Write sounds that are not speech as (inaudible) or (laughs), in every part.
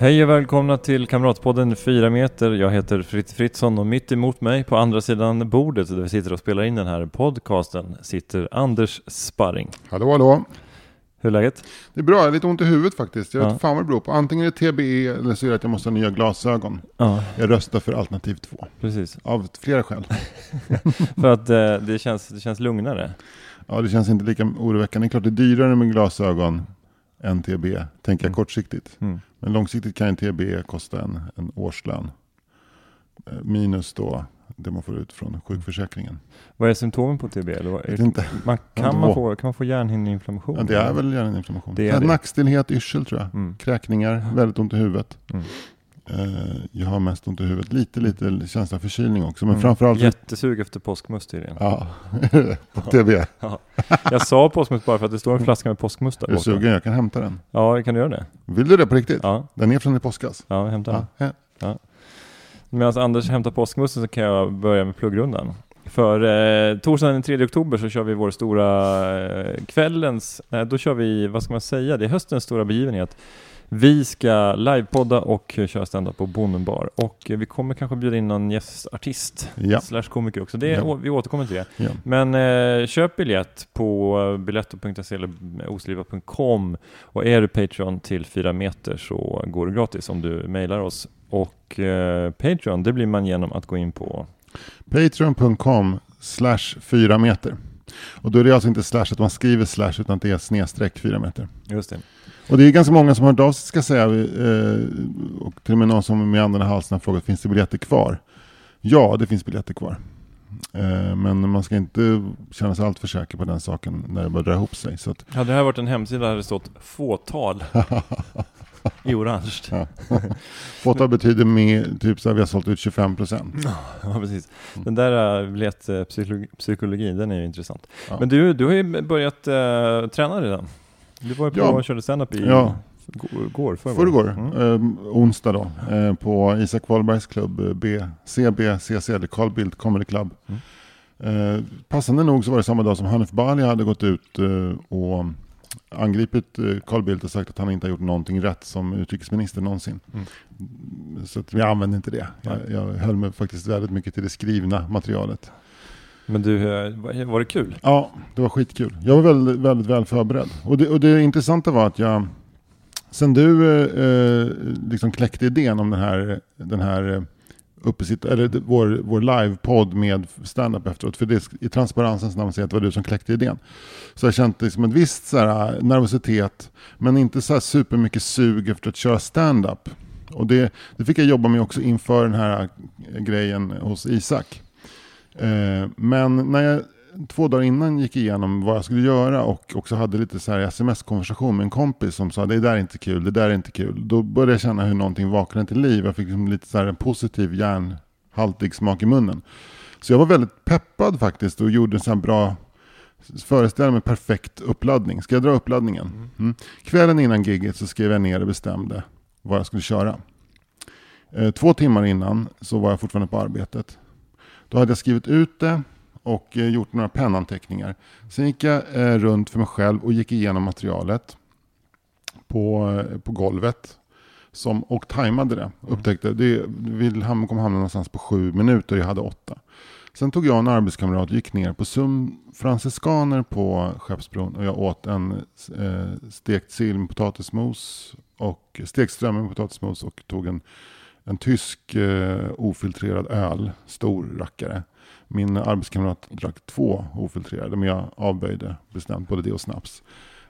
Hej och välkomna till Kamratpodden 4 meter. Jag heter Fritt Fritzson och mitt emot mig på andra sidan bordet där vi sitter och spelar in den här podcasten sitter Anders Sparring. Hallå, hallå. Hur är läget? Det är bra, jag har lite ont i huvudet faktiskt. Jag vet Ja. inte fan vad det beror på. Antingen är det TBE eller så är det att jag måste ha nya glasögon. Ja, Jag röstar för alternativ två. precis. Av flera skäl. (laughs) För att eh, det, känns, det känns lugnare. Ja, det känns inte lika oroväckande. Det är klart det är dyrare med glasögon än TBE, tänker jag Mm. kortsiktigt. Mm. Men långsiktigt kan en TBE kosta en, en årslön. Eh, Minus då det man får ut från sjukförsäkringen. Vad är symptomen på TB? Eller inte. Man, kan, man få, kan man få hjärnhinneinflammation? Ja, det är väl hjärninflammation. Det är det. Nackstillhet, yrsel tror jag. Mm. Kräkningar, väldigt ont i huvudet. Mm. Eh, jag har mest ont i huvudet. Lite, lite känsla av förkylning också. Men Mm. framförallt Jättesug efter påskmust tydligen. Ja, (laughs) på TB. Jag sa påskmust bara för att det står en flaska med påskmust där Är du sugen? Jag kan hämta den. Ja, kan du göra det? Vill du det på riktigt? Ja, Den är från i påskas. ja hämta den. Ja, ja. Medan Anders hämtar påskmusten så kan jag börja med pluggrundan. För eh, torsdagen den 3 oktober så kör vi vår stora eh, kvällens, nej då kör vi, vad ska man säga, det är höstens stora begivenhet. Vi ska livepodda och köra stand-up på Bonden bar. Och vi kommer kanske bjuda in någon gästartist, Ja. slash komiker också. Det, Ja. Vi återkommer till det. Ja. Men eh, köp biljett på biletto.se eller osliva.com och är du Patreon till 4 meter så går det gratis om du mejlar oss. Och eh, Patreon, det blir man genom att gå in på Patreon.com slash 4 meter. Och då är det alltså inte slash att man skriver slash utan det är snedstreck 4 meter. Just det. Och det är ganska många som har hört av sig ska säga. eh, Och till och med någon som med andan i halsen har frågat finns det biljetter kvar? Ja, det finns biljetter kvar. Eh, Men man ska inte känna sig allt för säker på den saken när det börjar dra ihop sig. Så att, Hade det här varit en hemsida hade det stått fåtal (laughs) i orange. (laughs) ja. Fåtal betyder med, typ så här, vi har sålt ut 25 procent. Ja, precis. Den där uh, biljettpsykologin, den är ju intressant. Ja. Men du, du har ju börjat uh, träna redan. Du var ju på Ja. och körde standup i Ja. går, går förrgår. Förrgår, Mm. eh, onsdag då, eh, på Isak Wahlbergs klubb eh, B, CBCC, eller Carl Bildt Comedy Club. Mm. Eh, passande nog så var det samma dag som Hanif Bali hade gått ut och angripit eh, Carl Bildt och sagt att han inte har gjort någonting rätt som utrikesminister någonsin. Mm. Så att jag använde inte det. Jag, jag höll mig faktiskt väldigt mycket till det skrivna materialet. Men du, eh, var, det kul? Ja, det var skitkul. Jag var väldigt, väldigt väl förberedd. Och det, och det intressanta var att jag, sen du eh, eh, liksom kläckte idén om den här, den här uppesitt, eller vår, vår livepodd med stand-up efteråt, för det, i transparensens namn säger att det var du som kläckte idén. Så jag kände liksom en viss så här, äh, nervositet, men inte så här supermycket sug efter att köra stand-up. Och det, det fick jag jobba med också inför den här äh, grejen hos Isak. Eh, men när jag två dagar innan gick igenom vad jag skulle göra och också hade lite så här sms-konversation med en kompis som sa det där är inte kul, det där är inte kul. Då började jag känna hur någonting vaknade till liv. Jag fick liksom lite så här en positiv järnhaltig smak i munnen. Så jag var väldigt peppad faktiskt och gjorde en sån här bra föreställning med perfekt uppladdning. Ska jag dra uppladdningen? Mm. Kvällen innan giget så skrev jag ner och bestämde vad jag skulle köra. Eh, två timmar innan så var jag fortfarande på arbetet. Då hade jag skrivit ut det och eh, gjort några pennanteckningar. Sen gick jag eh, runt för mig själv och gick igenom materialet på, eh, på golvet. Som, och tajmade det. Upptäckte det vi kom hamna någonstans på sju minuter, jag hade åtta. Sen tog jag och en arbetskamrat och gick ner på Sum Franciskaner på Skeppsbron och jag åt en eh, stekt sill med potatismos och stekt strömming med potatismos och tog en, en tysk eh, ofiltrerad öl, stor rackare. Min arbetskamrat drack två ofiltrerade, men jag avböjde bestämt både det och snaps.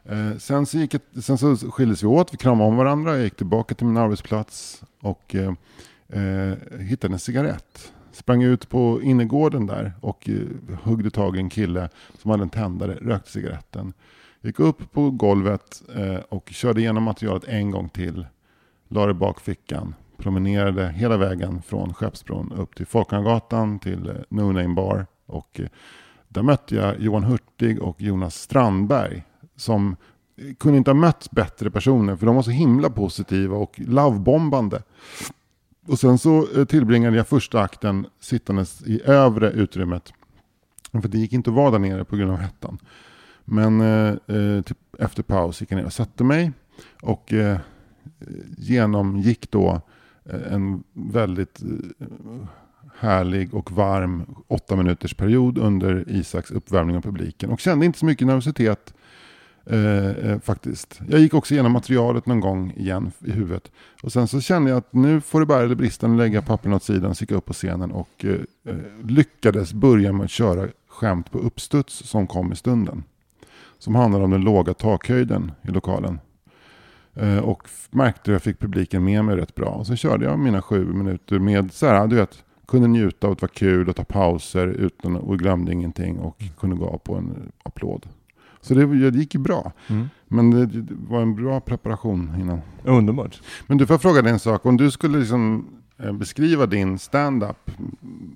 Eh, sen, så gick ett, sen så skildes vi åt, vi kramade om varandra, jag gick tillbaka till min arbetsplats och eh, eh, hittade en cigarett. Sprang ut på innergården där och eh, huggde tag i en kille som hade en tändare, rökte cigaretten. Gick upp på golvet eh, och körde igenom materialet en gång till. La det bak fickan. Promenerade hela vägen från Skeppsbron upp till Folkungagatan till eh, No Name Bar. Och eh, där mötte jag Johan Hurtig och Jonas Strandberg. Som eh, kunde inte ha mött bättre personer för de var så himla positiva och lovebombande. Och sen så tillbringade jag första akten sittandes i övre utrymmet. För det gick inte att vara där nere på grund av hettan. Men eh, eh, typ efter paus gick jag ner och satte mig. Och eh, genomgick då eh, Eh, en väldigt eh, härlig och varm åtta minuters period under Isaks uppvärmning av publiken. Och kände inte så mycket nervositet eh, eh, faktiskt. Jag gick också igenom materialet någon gång igen i huvudet. Och sen så kände jag att nu får det bära eller brista, nu lägger jag pappren åt sidan, så gick jag upp på scenen och eh, lyckades börja med att köra skämt på uppstuds som kom i stunden som handlade om den låga takhöjden i lokalen. Eh, och märkte att jag fick publiken med mig rätt bra. Och så körde jag mina sju minuter med så här, du vet, kunde njuta av att det var kul och ta pauser utan och glömde ingenting och mm. kunde gå på en applåd. Så det, det gick ju bra. Mm. Men det, det, var en bra preparation innan. Underbart. Men du får fråga dig en sak. Om du skulle liksom eh, beskriva din stand-up,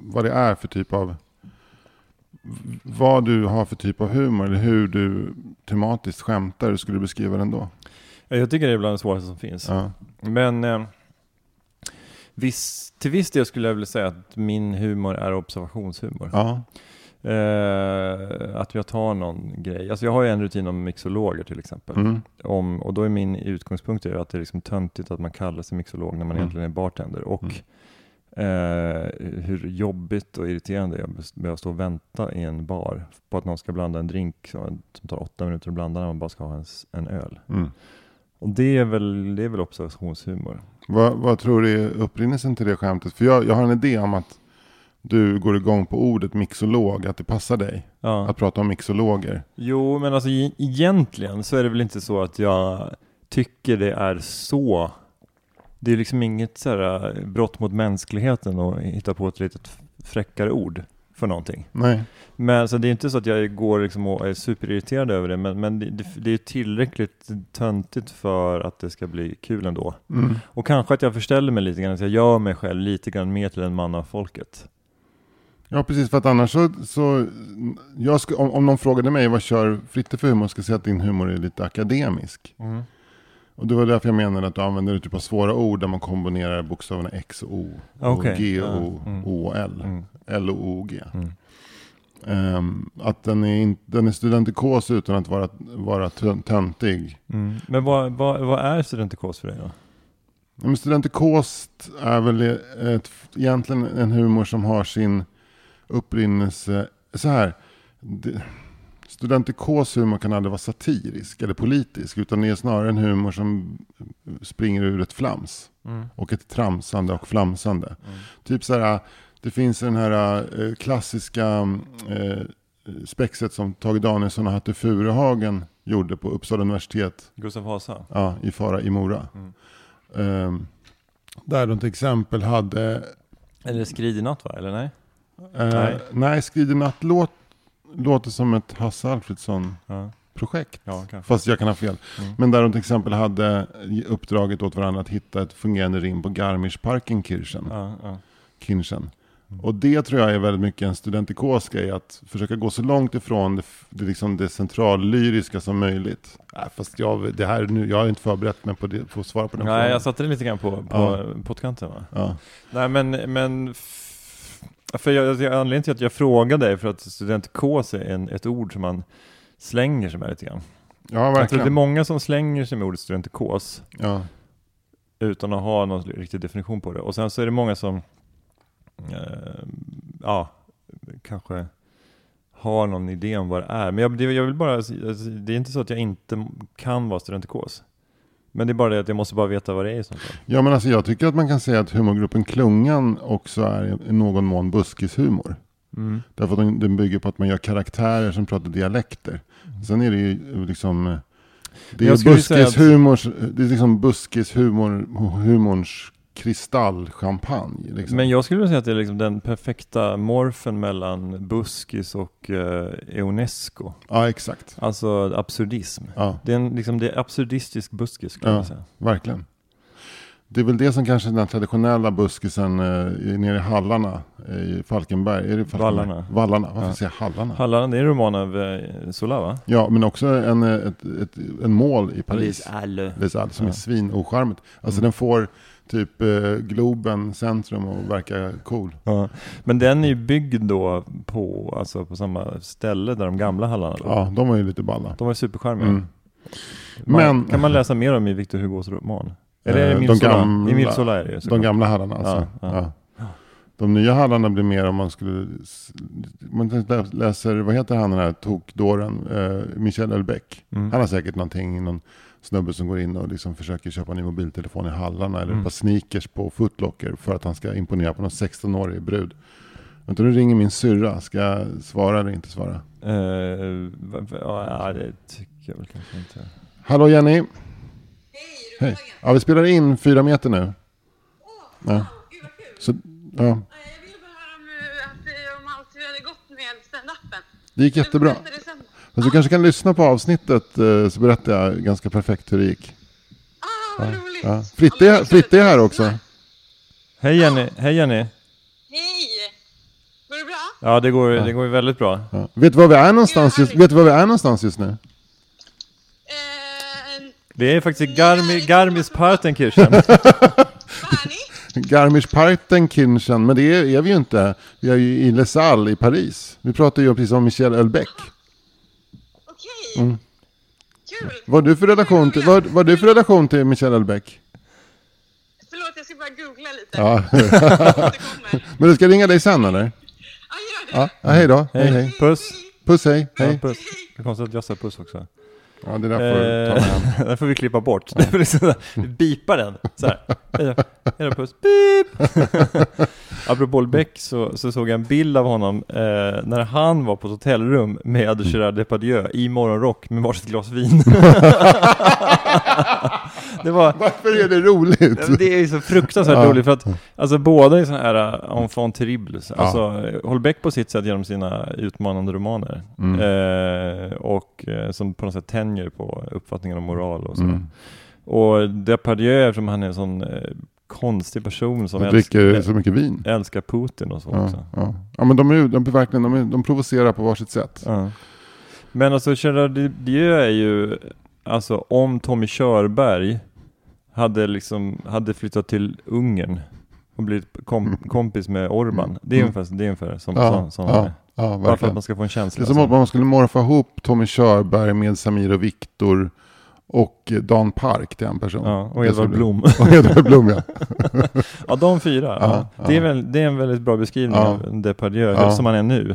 vad det är för typ av vad du har för typ av humor eller hur du tematiskt skämtar, hur skulle du beskriva den då? Jag tycker det är bland det svåraste som finns. Ja. Men eh, viss, till viss del skulle jag vilja säga att min humor är observationshumor. Ja. Eh, att jag tar någon grej. Alltså jag har ju en rutin om mixologer till exempel. Mm. Om, och då är min utgångspunkt att det är liksom töntigt att man kallar sig mixolog när man mm. egentligen är bartender. Och mm eh, hur jobbigt och irriterande det är att behöva stå och vänta i en bar på att någon ska blanda en drink som tar åtta minuter att blanda när man bara ska ha en, en öl. Mm. Och det är väl, det är väl observationshumor. Vad, vad tror du är upprinnelsen till det skämtet? För jag, jag har en idé om att du går igång på ordet mixolog, att det passar dig ja. att prata om mixologer. Jo, men alltså egentligen så är det väl inte så att jag tycker det är så det är liksom inget så här, äh, brott mot mänskligheten att hitta på ett litet fräckare ord för någonting. Nej. Men alltså, det är inte så att jag går liksom och är superirriterad över det, men, men det, det, det är tillräckligt töntigt för att det ska bli kul ändå. Mm. Och kanske att jag förställer mig lite grann, att jag gör mig själv lite grann mer till en man av folket. Ja, precis, för att annars så, så jag ska, om, om någon frågade mig vad kör Fritte för humor, ska jag säga att din humor är lite akademisk. Mm. Och det var därför jag menade att du använder typ av svåra ord där man kombinerar bokstäverna X och O. Okay. Och G och O, mm. O och L. Mm. L och O och G. Mm. Um, att den är, in, den är studentikos utan att vara, vara töntig. Mm. Men vad, vad, vad är studentikos för dig då? Men studentikos är väl ett, egentligen en humor som har sin upprinnelse så här. Det, studentikos humor kan aldrig vara satirisk eller politisk, utan det är snarare en humor som springer ur ett flams. Mm. Och ett tramsande och flamsande. Mm. Typ så här, det finns den här eh, klassiska eh, spexet som Tage Danielsson och Hatte Furuhagen gjorde på Uppsala universitet. Gustav Vasa? Ja, i Fara i Mora. Mm. Um, där de till exempel hade... Eller Skrid i natt va, eller nej? Uh, nej, nej Skrid i natt låt låter som ett Hasse Alfredson-projekt. Ja. Ja, Fast jag kan ha fel. Mm. Men där de till exempel hade uppdraget åt varandra att hitta ett fungerande rim på Garmischparken Kirchen. Ja, ja. Kirchen. Mm. Och det tror jag är väldigt mycket en studentikos grej, att försöka gå så långt ifrån det, det, liksom det centrallyriska som möjligt. Äh, fast jag, det här, nu, jag har inte förberett mig på, det, på att svara på den Nej, frågan. jag satte det lite grann på, på ja. pottkanten. Va? Ja. Nej, men, men för jag, anledningen till att jag frågade är för att studentkås är en, ett ord som man slänger sig med lite grann. Ja, verkligen. Alltså, det är många som slänger sig med ordet studentkås. Ja. Utan att ha någon riktig definition på det. Och sen så är det många som, eh, ja, kanske har någon idé om vad det är. Men jag, jag vill bara, alltså, det är inte så att jag inte kan vara studentikos. Men det är bara det att jag måste bara veta vad det är i sånt fall. Ja men alltså jag tycker att man kan säga att humorgruppen Klungan också är i någon mån buskishumor. Mm. Därför att den, den bygger på att man gör karaktärer som pratar dialekter. Sen är det ju liksom... Det är säga att- det är liksom buskishumor, humorns kristallchampagne. Liksom. Men jag skulle vilja säga att det är liksom den perfekta morfen mellan buskis och eh, Ionesco. Ja, exakt. Alltså absurdism. Ja, Det är, en, liksom, det är absurdistisk buskis skulle jag Ja. vilja säga. verkligen. Det är väl det som kanske är den traditionella buskisen eh, i- nere i Hallarna, eh, i Falkenberg. Är det Falkenberg? Vallarna. Vallarna, varför Ja. säger jag Hallarna? Hallarna, det är en roman av eh, Zola va? Ja, men också en, eh, ett, ett, en mål i Paris. Alle. Les Halles, som är Ja. svinocharmigt. Alltså Mm. den får typ eh, Globen centrum och verkar cool. Ja. Men den är ju byggd då på, alltså på samma ställe där de gamla hallarna låg. Ja, de var ju lite balla. De var supercharmiga. Mm. Man, Men- kan man läsa mer om i Victor Hugos roman? Eller är det Eh, Emil de gamla- Emil Zola är det ju De gamla hallarna alltså. Ja, ja. De nya hallarna blir mer om man skulle... Man lä- läser, vad heter han den här tokdåren? Eh, Michel Elbeck. Mm. Han har säkert någonting, någon snubbe som går in och liksom försöker köpa en ny mobiltelefon i hallarna. Eller Mm. ett par sneakers på footlocker för att han ska imponera på någon 16-årig brud. Vänta, nu ringer min syrra. Ska jag svara eller inte svara? Va- va- ja, det tycker jag väl kanske inte. Hallå Jenny! Hej! Ja, vi spelar in fyra meter nu. Ja. Så, ja, Jag ville bara höra om, eh, att, eh, om allt hur det hade gått med stand-upen. det gick jättebra. Du Fast du kanske kan lyssna på avsnittet eh, så berättar jag ganska perfekt hur det gick. Ah, vad roligt. Ja. Fritte, är- Fritte är här också. Hej Jenny, hej Jenny! Hej! Går det bra? Ja det går, det går ju väldigt bra. Ja. Vet du var vi är någonstans just, vet du var vi är någonstans just nu? Eh, Det är faktiskt i Garmi, Garmis Partenkirchen. (laughs) vad är ni? Garmisch-Partenkirchen, men det är, är vi ju inte. Vi är ju i Les Halles i Paris. Vi pratar ju precis om Michel Houellebecq. Mm. Kul. Vad har du för relation till, vad, vad du för relation till Michel Houellebecq? Förlåt, jag ska bara googla lite. Ja. (laughs) Men du ska ringa dig sen eller? Ja, gör det. Ja, ja hej då. Hej hej. Puss! Puss hej. Ja, hej. puss. Det är konstigt att jag sa puss också. Ja, det där får du ta med hem. Eh, (laughs) den får vi klippa bort. Är liksom bipar den. Så här. Hej då, hej då puss. Beep! (laughs) Apropå Beck så, så såg jag en bild av honom eh, när han var på ett hotellrum med Gerard Depardieu i morgonrock med varsitt glas vin. (laughs) det var, Varför är det roligt? Ja, Det är ju så fruktansvärt Ja. roligt för att alltså, båda är sådana här uh, enfant terribles. Alltså Holbeck på sitt sätt genom sina utmanande romaner. Mm. Eh, och eh, som på något sätt tänjer på uppfattningen om moral och så. Mm. Och Depardieu eftersom han är en sån eh, konstig person som dricker älskar, så mycket vin. älskar Putin och så Ja, också. ja. ja men de, är, ju- de, verkligen, de, är, de provocerar på varsitt sätt. Ja. Men alltså Gerard Depardieu är ju, alltså om Tommy Körberg hade liksom, hade flyttat till Ungern och blivit kom, kompis med Orban. Det är Mm. ungefär, det är ungefär som, Ja, som, som ja, ja, Bara för att man ska få en känsla. Det är som alltså. om man skulle morfa ihop Tommy Körberg med Samir och Viktor och Dan Park till en person. Ja, och Edvard Blom. (laughs) Och Edvard Blom ja. (laughs) ja, de fyra. Ja, Ja, Det, är väl, det är en väldigt bra beskrivning av Depardieu, Ja. som han är nu.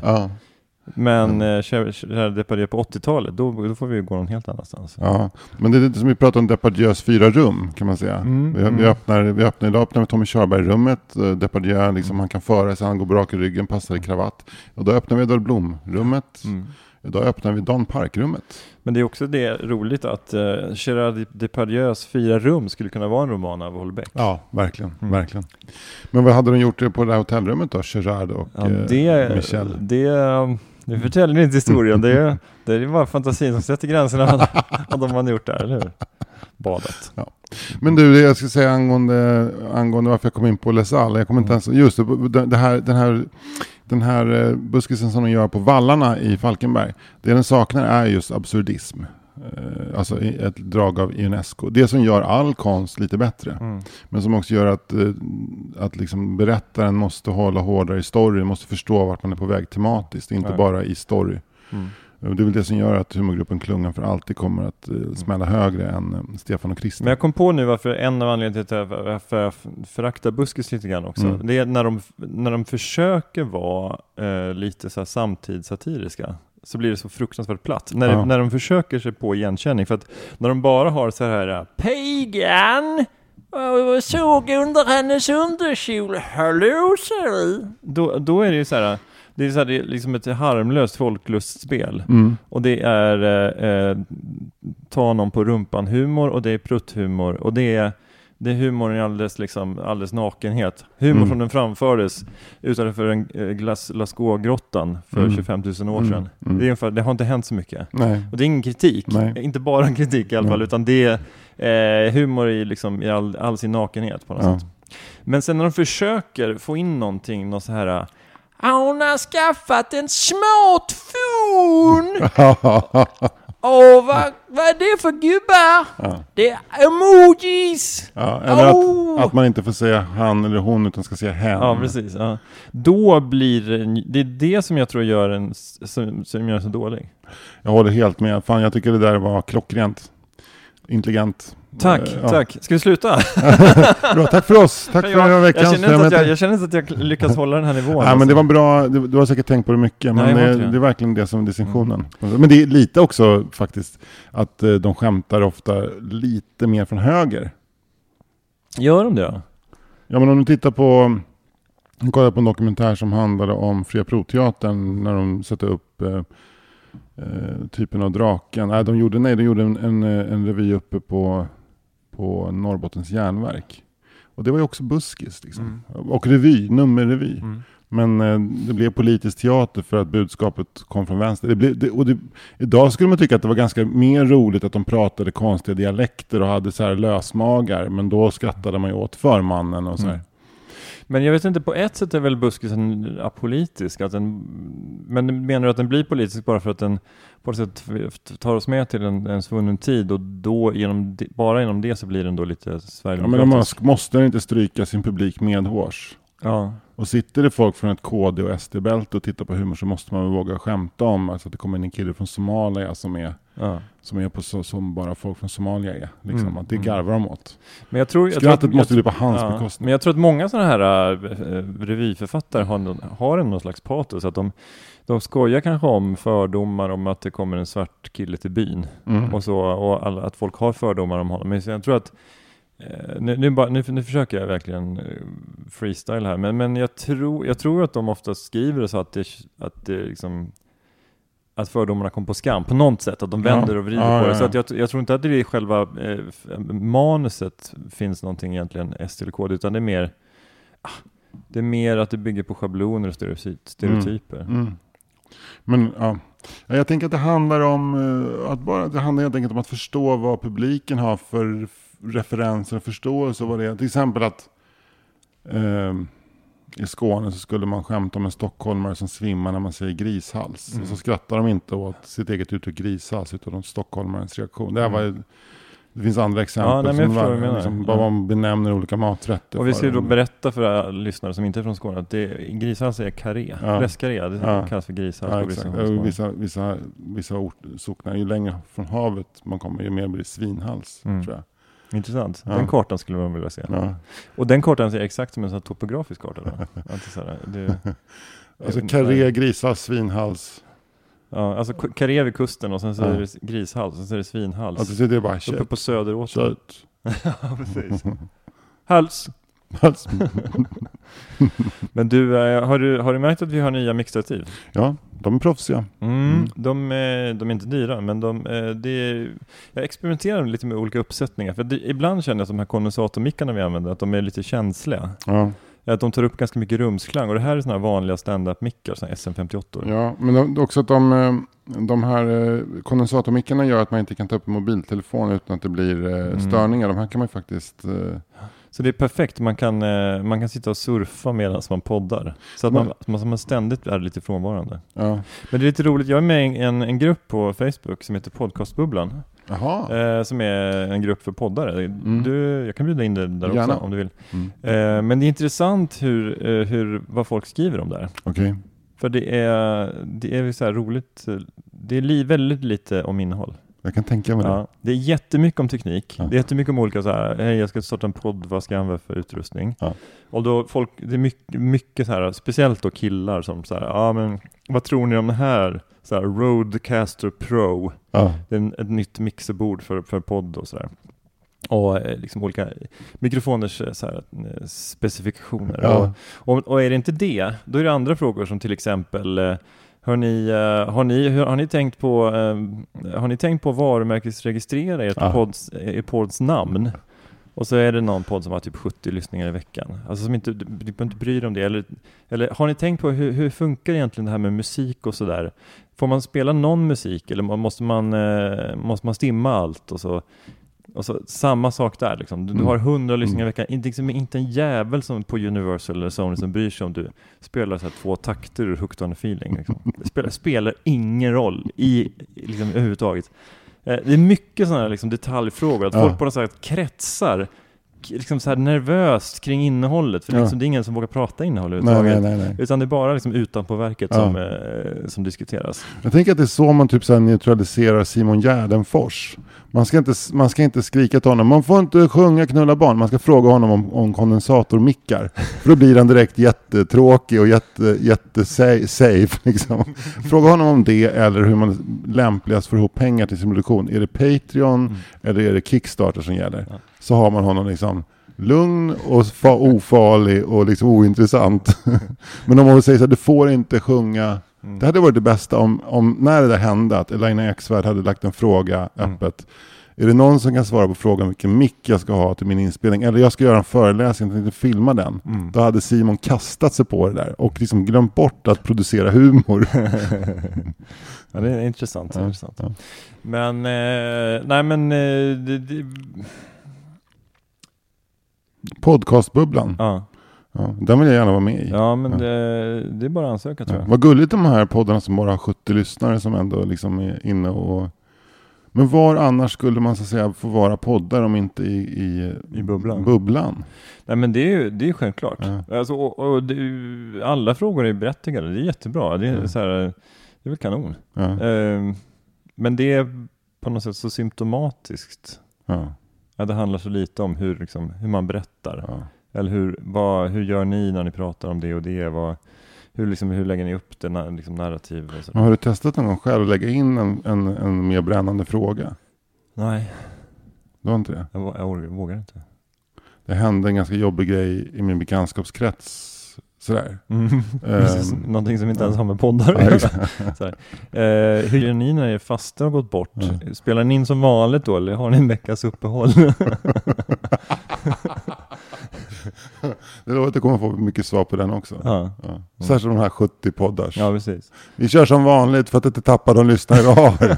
Men eh, Gerard Depardieu på 80-talet, då, då får vi ju gå någon helt annanstans. Ja, men det är lite som vi pratar om Depardieux fyra rum kan man säga. Mm, vi, vi mm. öppnar, vi öppnar, idag öppnar vi Tommy Körberg-rummet. Eh, Depardieu, liksom, han kan föra sig, han går rak i ryggen, passar i kravatt. Och då öppnar vi Edvard Blom-rummet. Mm. Idag öppnar vi Dan Park-rummet. Men det är också det roligt att uh, Gerard Depardieux fyra rum skulle kunna vara en roman av Holbeck. Ja, verkligen. Mm. verkligen. Men vad hade de gjort på det här hotellrummet då? Gerard och Ja, eh, det, Michel? det, det förtäljer inte historien. Det är, det är bara fantasin som sätter gränserna (laughs) vad de har gjort där, eller hur? Badet. Men du, det jag ska säga angående, angående varför jag kom in på Les Halles. Jag kommer inte ens, just det, det här, den här, den här eh, buskisen som de gör på vallarna i Falkenberg. Det den saknar är just absurdism. Eh, Alltså ett drag av Unesco. Det som gör all konst lite bättre. Mm. Men som också gör att, eh, att liksom berättaren måste hålla hårdare i story. Måste förstå vart man är på väg tematiskt. Inte Nej. bara i story. Mm. Det är väl det som gör att humorgruppen Klungan för alltid kommer att eh, smälla högre än Stefan och Christer. Men jag kom på nu varför en av anledningarna till att jag- föraktar buskis lite grann också. Mm. Det är när de, när de försöker vara eh, lite så här samtidssatiriska. Så blir det så fruktansvärt platt. När, Ja. när de försöker sig på igenkänning. För att när de bara har så här eh, Pagan! Jag såg under hennes underkjol, hallå säger du. Då, då är det ju så här, Det är, så här, det är liksom ett harmlöst folklustspel. Mm. Och det är eh, ta någon på rumpan-humor och det är prutthumor och det är det är humorn i alldeles, liksom, alldeles nakenhet. Humor Mm. som den framfördes utanför en eh, Glas- Lascaux-grottan för Mm. 25 000 år Mm. sedan. Mm. Det, är ungefär, det har inte hänt så mycket. Nej. Och det är ingen kritik, Nej. inte bara en kritik i alla fall, utan det är eh, humor i, liksom, i all, all sin nakenhet på något Ja. sätt. Men sen när de försöker få in någonting, något så här hon har skaffat en smartphone! (laughs) Åh, vad, vad är det för gubbar? Ja. Det är emojis! Ja, eller Au! att, att man inte får säga han eller hon utan ska säga hen. Ja, precis. Ja. Då blir det, det är det som jag tror gör en, som, som gör den så dålig. Jag håller helt med. Fan, jag tycker det där var klockrent. Intelligent. Tack, Eh, ja. tack. Ska vi sluta? (laughs) Bra, tack för oss. Tack för den här jag, veckan. jag, känner inte att jag, jag känner inte att jag lyckas hålla den här nivån. Nej, men alltså. det var bra. Du, du har säkert tänkt på det mycket. Nej, Men jag har det, det. är verkligen det som är distinktionen. Men det är lite också faktiskt att eh, de skämtar ofta lite mer från höger. Gör de det då? Ja, men om du tittar på... Jag kollade på en dokumentär som handlade om Fria Proteatern när de satte upp eh, eh, typen av draken. Nej, de gjorde, nej, de gjorde en, en, eh, en revy uppe på, på Norrbottens järnverk. Och det var ju också buskis. Liksom. Och revy, nummerrevy. Mm. Men eh, det blev politisk teater för att budskapet kom från vänster. Det blev, det, och det, idag skulle man tycka att det var ganska mer roligt att de pratade konstiga dialekter och hade så här lösmagar. Men då skrattade man ju åt förmannen och så här. Mm. Men jag vet inte, på ett sätt är väl buskisen apolitisk? Att den, men menar du att den blir politisk bara för att den på något sätt tar oss med till en, en svunnen tid och då genom, bara genom det så blir den då lite Ja, men sverigedemokratisk? de måste inte stryka sin publik medhårs. Ja, Och sitter det folk från ett KD och SD-bälte och tittar på humor så måste man väl våga skämta om alltså att det kommer in en kille från Somalia som är, ja. som är på så, som bara folk från Somalia är. Liksom, Mm, att det mm. garvar de åt. Men jag tror... Jag tror Skrattet att- måste bli på hans ja, bekostnad. Men jag tror att många sådana här äh, revyförfattare har, någon, har en någon slags patos. Att de, de skojar kanske om fördomar om att det kommer en svart kille till byn. Mm. och så, och alla, att folk har fördomar om honom. Men jag tror att eh, nu, nu, bara, nu, nu försöker jag verkligen eh, freestyle här, men, men jag, tror, jag tror att de ofta skriver så att det, att det liksom att fördomarna kom på skam på något sätt, att de Ja. vänder och vrider Ja, på det. ja, Så ja. att jag, jag tror inte att det i själva eh, manuset finns någonting egentligen S eller kod, utan det är mer ah, det är mer att det bygger på schabloner och stereotyp, stereotyper. Mm. Men ja. Ja, jag tänker att det handlar om eh, att bara, det handlar helt enkelt om att förstå vad publiken har för referenser och förståelse. Vad det är. Till exempel att eh, i Skåne så skulle man skämta om en stockholmare som svimmar när man säger grishals. Mm. Och så skrattar de inte åt sitt eget uttryck grishals utan åt stockholmarens reaktion. Det, här var, det finns andra exempel Mm. Ja, nej, som var, liksom, Ja. vad man benämner olika maträtter. Och vi ska då berätta för alla lyssnare som inte är från Skåne att det, grishals är karré, Ja. fläskkarré, det Ja. kallas för grishals Ja, exakt. Vissa, vissa, vissa ort, socknar, ju längre från havet man kommer, ju mer blir det svinhals. Mm. Tror jag. Intressant. Ja. Den kartan skulle man vilja se. Ja. Och den kartan ser exakt som en sån topografisk karta då? (laughs) Alltså, så här, det, (laughs) Alltså karré, grishals, svinhals. ja, alltså karré vid kusten och sen så Ja. är det grishals, och sen så är det svinhals. Alltså det är bara Uppe på söderåsen. Kött. (laughs) ja, precis. Hals. Alltså, Men du, eh, har du, har du märkt att vi har nya mixtativ? ja, de är proffsiga. Mm, Mm. De, är, de är inte dyra, men de, eh, är, jag experimenterar lite med olika uppsättningar. För det, ibland känner jag att de här kondensatormickarna vi använder, att de är lite känsliga. Ja, Att de tar upp ganska mycket rumsklang. Och det här är sådana här vanliga stand-up-mickar, sådana här SM58. ja men de, också att de, eh, de här eh, kondensatormickarna gör att man inte kan ta upp en mobiltelefon utan att det blir eh, Mm. störningar. De här kan man ju faktiskt... Så det är perfekt, man kan, eh, man kan sitta och surfa medan man poddar. Så att man, man, man ständigt är lite frånvarande. Ja. Men det är lite roligt, jag är med i en, en grupp på Facebook som heter Podcastbubblan. Eh, som är en grupp för poddare. Mm. Du, jag kan bjuda in dig där Gärna. också om du vill. Mm. Eh, men det är intressant hur, eh, hur, vad folk skriver om där. Okej. För det är, det är så roligt, det är li, väldigt lite om innehåll. Jag kan tänka mig det. Ja, det är jättemycket om teknik. Ja. Det är jättemycket om olika så här, hej jag ska starta en podd, vad ska jag använda för utrustning? Ja. Och då folk, det är mycket, mycket så här, speciellt då killar som så här, ja men vad tror ni om det här? Så här Rodecaster Pro, Ja. det är en, ett nytt mixerbord för, för podd och sådär. och eh, liksom olika mikrofoners eh, så här, eh, specifikationer. Ja. Och, och, och är det inte det, då är det andra frågor som till exempel eh, Hör ni, eh, har, ni, har, tänkt på, eh, har ni tänkt på varumärkesregistrera ert, Ja. podds, er podds namn? Och så är det någon podd som har typ 70 lyssningar i veckan. Alltså som inte, du behöver inte bry dig om det. Eller, eller har ni tänkt på hur, hur funkar egentligen det här med musik och sådär? Får man spela någon musik eller må- måste man, eh, måste man stimma allt? Och så, och så, samma sak där liksom. Du, du Mm. har 100 lyssningar Mm. i veckan. Inte, liksom, inte en jävel som på Universal eller Sony som bryr sig om du spelar så här två takter ur Hooked on a feeling. Liksom. Det spelar, spelar ingen roll i, liksom, överhuvudtaget. Eh, Det är mycket sådana liksom, detaljfrågor, att Ja. folk på något sätt kretsar liksom så här nervöst kring innehållet, för Ja. liksom, det är ingen som vågar prata innehåll överhuvudtaget. nej, nej, nej. Utan det är bara liksom utanpå verket Ja. som, eh, som diskuteras. Jag tänker att det är så man typ så här neutraliserar Simon Gärdenfors. Man ska, inte, man ska inte skrika till honom, man får inte sjunga knulla barn. Man ska fråga honom om, om kondensatormickar. För då blir han direkt jättetråkig och jätte, jättesafe. (laughs) Liksom. Fråga honom om det eller hur man lämpligast får ihop pengar till sin produktion. Är det Patreon eller är det Kickstarter som gäller? Ja. Så har man honom liksom lugn och fa- ofarlig och liksom ointressant. (laughs) Men om man säger så här, du får inte sjunga Mm. det hade varit det bästa om, om när det där hände, att Elina Eksvärd hade lagt en fråga Mm. öppet. Är det någon som kan svara på frågan vilken mick jag ska ha till min inspelning? Eller jag ska göra en föreläsning, jag tänkte filma den. Mm. Då hade Simon kastat sig på det där och liksom glömt bort att producera humor. (laughs) ja, det är intressant. Ja, intressant. ja. Men, eh, nej men, eh, det, det, Podcastbubblan, ja, ja, den vill jag gärna vara med i. ja men Ja. Det, det är bara att ansöka tror Ja. jag. Vad gulligt de här poddarna som bara har 70 lyssnare som ändå liksom är inne och... Men var annars skulle man så att säga få vara poddar om inte i, i, I bubblan. bubblan? Nej men det är ju det är självklart. Ja. Alltså, och, och det, alla frågor är berättigade, det är jättebra. Det är, Ja. så här, det är väl kanon. Ja, Ehm, men det är på något sätt så symptomatiskt. ja, Ja, det handlar så lite om hur, liksom, hur man berättar. ja. Eller hur, vad, hur gör ni när ni pratar om det och det? Vad, hur, liksom, hur lägger ni upp det na- liksom, narrativ? Har du testat någon gång själv att lägga in en, en, en mer brännande fråga? Nej, Du har inte det? jag, jag vågar- vågar inte. Det hände en ganska jobbig grej i min bekantskapskrets. Sådär. Precis, Ehm, Någonting som inte ens har med poddar att göra. Eh, Hur gör ni när er fasta har gått bort? Ja. Spelar ni in som vanligt då eller har ni en veckas uppehåll? (laughs) Det lovar att jag kommer få mycket svar på den också. ja. Ja. Särskilt de här 70 poddars. ja, precis. Vi kör som vanligt för att inte tappa de lyssnare vi har. (laughs)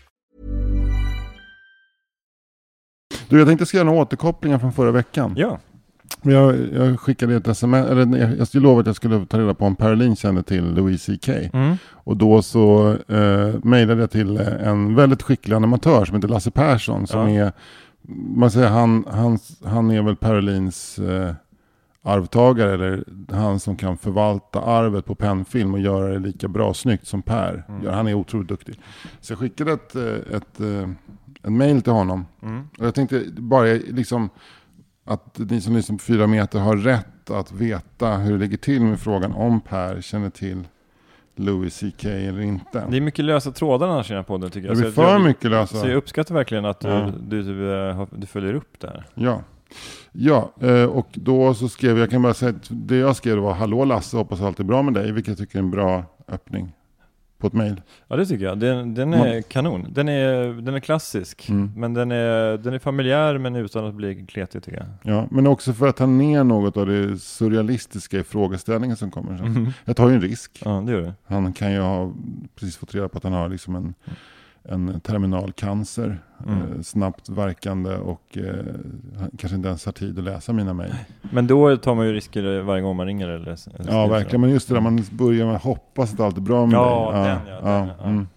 Du, jag tänkte skriva några återkopplingar från förra veckan. Ja, Jag, jag skickade ett sms, eller jag, jag skulle lova att jag skulle ta reda på om Parolin kände till Louis CK. mm. Och då så eh, mejlade jag till en väldigt skicklig animatör som heter Lasse Persson. Som Ja. är, man säger han, han, han är väl Parolins eh, arvtagare. Eller han som kan förvalta arvet på pennfilm och göra det lika bra snyggt som Per. Mm. Han är otroligt duktig. Så jag skickade ett, eh, ett, eh, en mejl till honom. Mm. Och jag tänkte bara liksom att ni som lyssnar på fyra meter har rätt att veta hur det ligger till med frågan om Per känner till Louis CK eller inte. det är mycket lösa trådar annars i den här podden tycker det jag. blir Så jag- för mycket lösa. Så jag uppskattar verkligen att du, Ja. du, du, eh, du följer upp det här. Ja. Ja, eh, och då så skrev jag, jag kan bara säga att det jag skrev var Hallå Lasse, hoppas allt är bra med dig, vilket jag tycker är en bra öppning på ett mejl. Ja det tycker jag. Den, den är kanon. Den är, den är klassisk. Mm. Men den är, den är familjär men utan att bli kletig tycker jag. Ja, men också för att ta ner något av det surrealistiska i frågeställningen som kommer sen. Mhm. Jag tar ju en risk. Ja det gör det. Han kan ju ha precis fått reda på att han har liksom en, en terminal cancer. Mm. Eh, snabbt verkande och eh, kanske inte ens har tid att läsa mina mejl. Men då tar man ju risker varje gång man ringer eller eller Ja, verkligen. Men just det där man börjar med att hoppas att allt är bra med Ja, dig. den, ja, den, ja. Mm.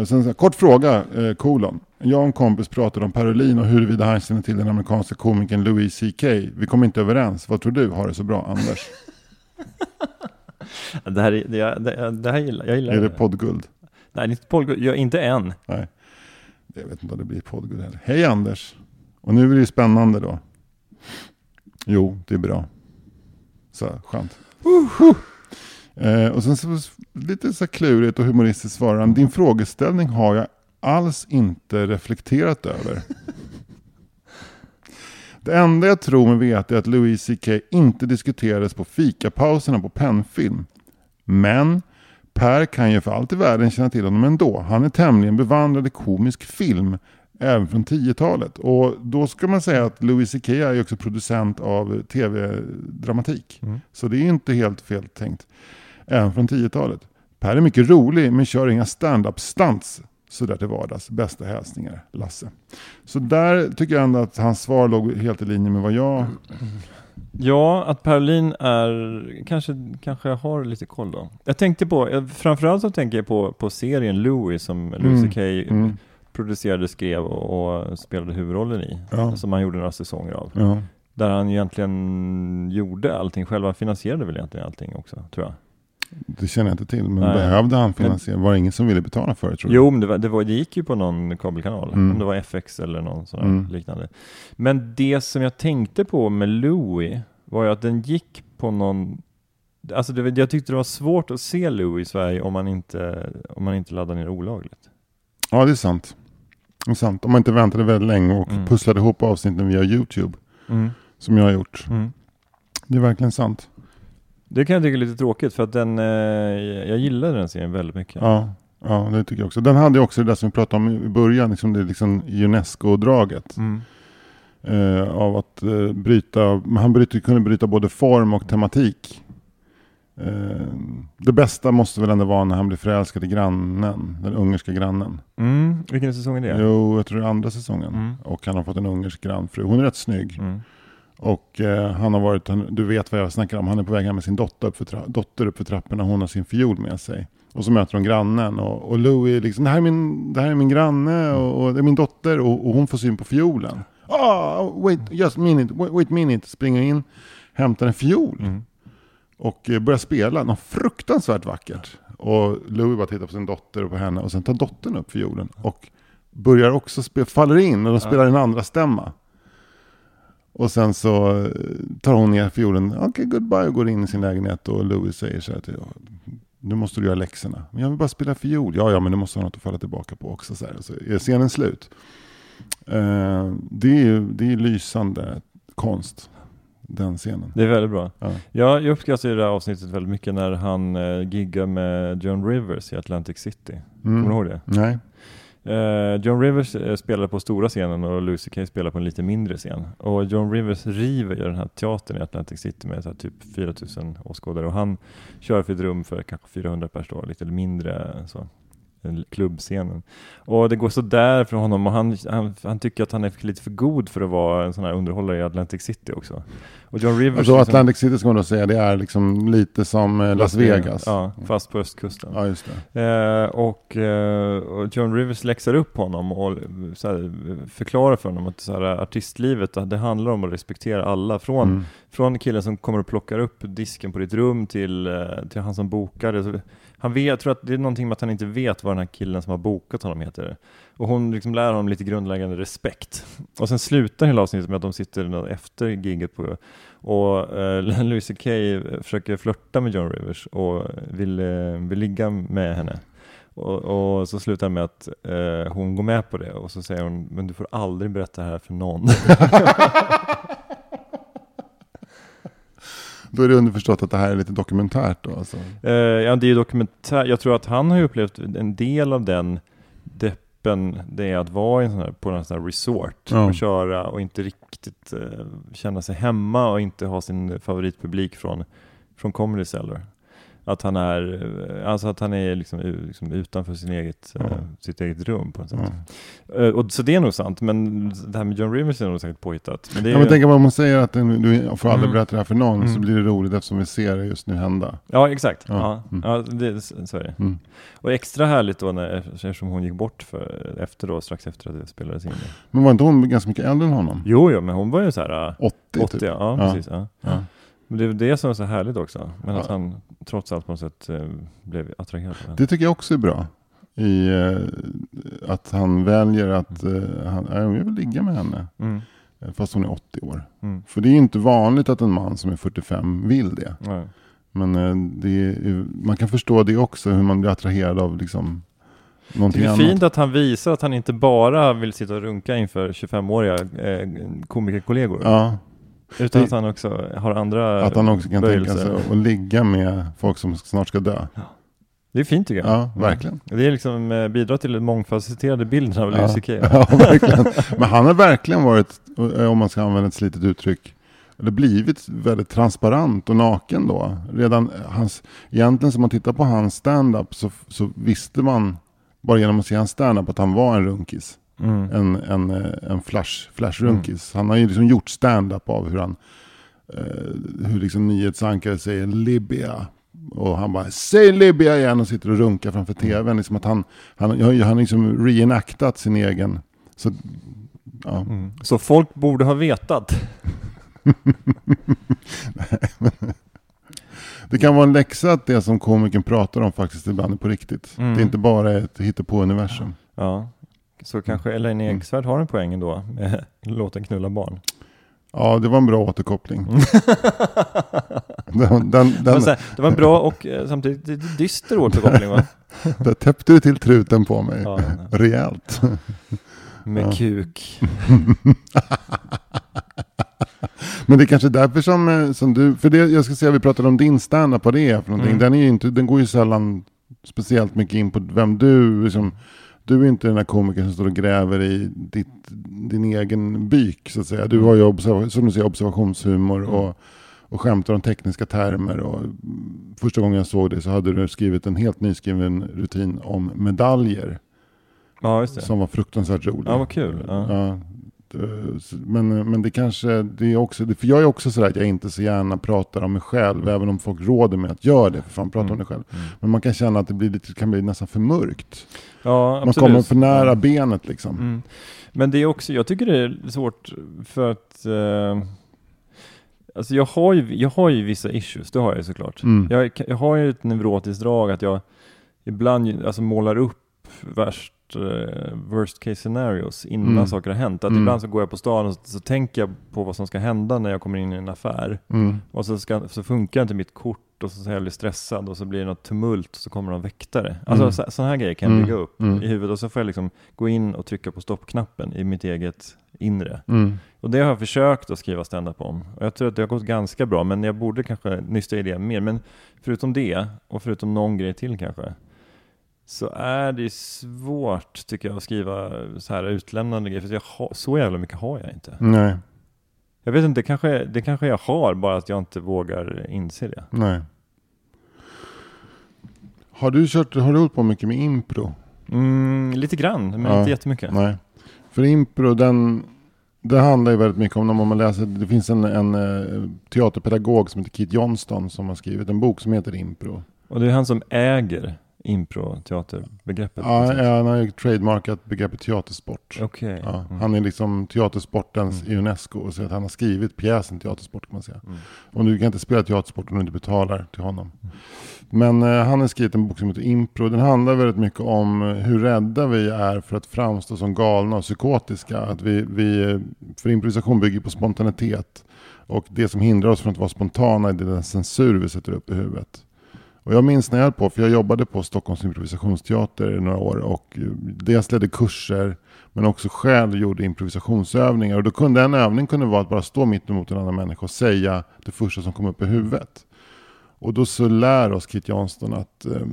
Eh, sen, här, kort fråga, eh, kolon. Jag och en kompis pratade om Parolin och huruvida han känner till den amerikanska komikern Louis CK. Vi kom inte överens. Vad tror du? Har det så bra, Anders? (laughs) Ja, Det här, är- det, det, det här gillar jag. Gillar är det poddguld? Nej, inte Podgud. Ja, inte än. Nej, jag vet inte om det blir Podgud heller. Hej Anders! Och nu är det ju spännande då. Jo, det är bra. Så skönt. Eh, och sen så lite så här klurigt och humoristiskt svarar han. Din frågeställning har jag alls inte reflekterat över. Det enda jag tror mig veta är att Louis CK inte diskuterades på fikapauserna på pennfilm. Men Per kan ju för allt i världen känna till honom ändå. Han är tämligen bevandrad i komisk film, även från 10-talet. Och då ska man säga att Louis CK är också producent av tv-dramatik. Mm. Så det är inte helt fel tänkt. Även från 10-talet. Per är mycket rolig, men kör inga stand-up stunts sådär till vardags. Bästa hälsningar, Lasse. Så där tycker jag ändå att hans svar låg helt i linje med vad jag... Ja, att Parolin är, kanske, kanske har lite koll då. Jag tänkte på, jag- framförallt så tänker jag på, på serien Louis som Louis Mm, CK Mm, producerade, skrev och, och spelade huvudrollen i. ja, Som han gjorde några säsonger av. ja. Där han egentligen gjorde allting själv. Han finansierade väl egentligen allting också, tror jag. Det känner jag inte till, men Nej. behövde han finansiera? Var det ingen som ville betala för det tror du? Jo, men det, var, det, var, det gick ju på någon kabelkanal. Mm. Om det var FX eller någon sån Mm. liknande. Men det som jag tänkte på med Louis var ju att den gick på någon Alltså det, jag tyckte det var svårt att se Louis i Sverige om man inte, om man inte laddade ner olagligt. Ja, det är sant. Det är sant. Om man inte väntade väldigt länge och Mm. pusslade ihop avsnitten via YouTube, Mm. som jag har gjort. Mm. Det är verkligen sant. Det kan jag tycka är lite tråkigt för att den, eh, jag gillade den serien väldigt mycket. Ja, ja, det tycker jag också. Den hade också det där som vi pratade om i början, liksom det liksom UNESCO-draget. Mm. Eh, av att eh, bryta, han bryter, kunde bryta både form och tematik. Eh, det bästa måste väl ändå vara när han blir förälskad i grannen, den ungerska grannen. Mm. Vilken säsong är det? Jo, jag tror det är andra säsongen. Mm. Och han har fått en ungersk grannfru. Hon är rätt snygg. Mm. Och eh, han har varit, du vet vad jag snackar om, han är på väg hem med sin dotter upp för, tra- dotter upp för trapporna, hon har sin fiol med sig. Och så möter hon grannen och, och Louis liksom, det här är min, det här är min granne och, och det är min dotter och, och hon får syn på fiolen. Ah, wait, just minute, wait, wait minute, springer in, hämtar en fiol Mm. och eh, börjar spela, något fruktansvärt vackert. Och Louis bara tittar på sin dotter och på henne och sen tar dottern upp fiolen och börjar också spela, faller in och de spelar en andra stämma. Och sen så eh, tar hon ner fiolen, okej okay, goodbye och går in i sin lägenhet och Louis säger så här till nu måste du göra läxorna. Men jag vill bara spela fiol. Ja, ja, men du måste ha något att falla tillbaka på också. Så, här. så är scenen slut. Eh, det är ju det är lysande konst, den scenen. Det är väldigt bra. Ja. Ja, jag uppskattar det här avsnittet väldigt mycket när han eh, giggar med John Rivers i Atlantic City. Kommer du ihåg det? Nej. Eh, John Rivers eh, spelar på stora scenen och Lucy Kay spelar på en lite mindre scen. Och John Rivers river ju den här teatern i Atlantic City med så här typ 4000 åskådare och han kör för ett rum för kanske 400 personer, lite mindre så en Klubbscenen. Och det går så där för honom och han, han, han tycker att han är lite för god för att vara en sån här underhållare i Atlantic City också. Och John Rivers... Alltså liksom- Atlantic City ska man då säga, det är liksom lite som eh, Las Vegas. Ja, fast på östkusten. Ja, just det. Eh, och, eh, och John Rivers läxar upp honom och så förklarar för honom att så här, artistlivet, det handlar om att respektera alla. Från, Mm. från killen som kommer och plockar upp disken på ditt rum till, eh, till han som bokar det. Han vet, jag tror att det är någonting med att han inte vet vad den här killen som har bokat honom heter. Och hon liksom lär honom lite grundläggande respekt. Och sen slutar hela avsnittet med att de sitter efter giget på och eh, (laughs) Louis CK försöker flörta med John Rivers och vill, eh, vill ligga med henne. Och, och så slutar med att eh, hon går med på det och så säger hon, men du får aldrig berätta det här för någon. (laughs) (laughs) Då är det underförstått att det här är lite dokumentärt då alltså. Eh, ja, det är ju dokumentär. Jag tror att han har upplevt en del av den deppen, det är att vara en sån här, på en sån här resort Ja. och köra och inte riktigt eh, känna sig hemma och inte ha sin favoritpublik från, från Comedy Cellar. Att han är, eh, alltså att han är liksom, liksom utanför sin eget, eh, Ja. sitt eget rum på ett sätt. Ja. Eh, och, så det är nog sant, men det här med John Rivers är nog säkert påhittat. Men det är Ja, men ju- tänk om man säger att en- du får aldrig Mm. berätta det här för någon så Mm. blir det roligt eftersom vi ser det just nu hända. Ja, exakt. Ja. Ja. Mm. Ja, det, så är det. Mm. Och extra härligt då när, eftersom hon gick bort för, efter då, strax efter att det spelades in. Men var inte hon ganska mycket äldre än honom? Jo, jo, men hon var ju så här äh, 80 80, typ. ja, Ja. precis. Ja. Men det är det som är så härligt också. Men att Ja. han trots allt på något sätt eh, blev attraherad. Det tycker jag också är bra. I eh, att han väljer att Mm. eh, han, ja, jag vill ligga med henne. Mm. eh, Fast hon är 80 år. Mm. För det är ju inte vanligt att en man som är 45 vill det. Ja. Men eh, det är, man kan förstå det också, hur man blir attraherad av liksom någonting Det är annat. fint att han visar att han inte bara vill sitta och runka inför 25-åriga eh, komikerkollegor. Ja, Utan Det- att han också har andra att han också kan böjelser. tänka sig att ligga med folk som snart ska dö. Det är fint tycker jag. Ja, verkligen. Det är liksom eh, bidrar till den mångfacetterade bilden av Louis CK. (laughs) Ja, verkligen. Men han har verkligen varit, eh, om man ska använda ett slitet uttryck, eller blivit väldigt transparent och naken då. Redan hans, egentligen som man tittar på hans stand-up så, så visste man bara genom att se hans stand-up att han var en runkis. Mm. En, en, eh, en flash, flash-runkis. Han har ju liksom gjort stand-up av hur han, eh, hur liksom nyhetsankare säger Libya. Och han bara, säg Libya igen och sitter och runkar framför tvn. Liksom att han, han, han har liksom reenactat sin egen. Så, ja. Mm. Så folk borde ha vetat. (laughs) Det kan vara en läxa att det som komikern pratar om faktiskt ibland är på riktigt. Mm. Det är inte bara ett hittepå-universum. Ja. Så kanske Elaine Mm. Eksvärd har en poäng ändå med låten Knulla barn. Ja, det var en bra återkoppling. (laughs) den, den, Det var, den, här, det var en bra och eh, samtidigt dyster återkoppling va? (laughs) där täppte du till truten på mig. Ja, Rejält. (laughs) med Ja. kuk. Men det är kanske därför som, eh, som du, för det, jag ska säga, vi pratade om din standup, vad det är för någonting. Mm. Den, är ju inte, den går ju sällan speciellt mycket in på vem du, liksom, du är inte den där komikern som står och gräver i ditt, din egen byk så att säga. Du har ju observa, som du säger, observationshumor Mm. och, och skämtar om tekniska termer. Och mm, första gången jag såg det så hade du skrivit en helt nyskriven rutin om medaljer. Ja. Som var fruktansvärt rolig. Ja, vad kul. Ja. Ja, men, men det kanske, det är också, för jag är också sådär att jag inte så gärna pratar om mig själv, även om folk råder mig att göra det, för fan prata om Mm. dig själv. Mm. Men man kan känna att det blir lite, kan bli nästan för mörkt. Ja, Man kommer för nära Ja. benet liksom. Mm. Men det är också, jag tycker det är svårt för att eh, Alltså jag har, ju, jag har ju vissa issues, det har jag ju såklart. Mm. Jag, jag har ju ett neurotiskt drag att jag ibland alltså målar upp värst, eh, worst case scenarios innan Mm. saker har hänt. Att Mm. ibland så går jag på stan och så, så tänker jag på vad som ska hända när jag kommer in i en affär. Mm. Och så, ska, så funkar inte mitt kort och så, så jag blir stressad och så blir det något tumult och så kommer någon väktare. Alltså Mm. så, sådana här grejer kan jag Mm. bygga upp Mm. i huvudet och så får jag liksom gå in och trycka på stoppknappen i mitt eget inre. Och det har jag försökt att skriva stand-up om. Och jag tror att det har gått ganska bra, men jag borde kanske nysta i det mer. Men förutom det, och förutom någon grej till kanske, så är det svårt tycker jag att skriva så här utlämnande grejer. För jag har, så jävla mycket har jag inte. Nej, Jag vet inte, det kanske, det kanske jag har, bara att jag inte vågar inse det. nej. Har du, kört, har du hållit på mycket med impro? Mm, lite grann, men Ja. inte jättemycket. Nej. För impro, den, det handlar ju väldigt mycket om när man läser, det finns en, en eh, teaterpedagog som heter Keith Johnston som har skrivit en bok som heter Impro. Och det är han som äger impro-teaterbegreppet. Ja, ja, han har ju trademarkat begreppet teatersport. Okej. Ja, Mm. Han är liksom teatersportens Mm. i Unesco, så att han har skrivit pjäsen teatersport kan man säga. Mm. Och du kan inte spela teatersport om du inte betalar till honom. Men eh, han har skrivit en bok som heter Impro. Den handlar väldigt mycket om eh, hur rädda vi är för att framstå som galna och psykotiska. Att vi, vi, eh, för improvisation bygger på spontanitet. Och det som hindrar oss från att vara spontana är den censur vi sätter upp i huvudet. Och jag minns när jag höll på, för jag jobbade på Stockholms improvisationsteater i några år och eh, dels ledde kurser men också själv gjorde improvisationsövningar. Och då kunde en övning kunde vara att bara stå mitt emot en annan människa och säga det första som kom upp i huvudet. Och då så lär oss Kit Jansson att eh,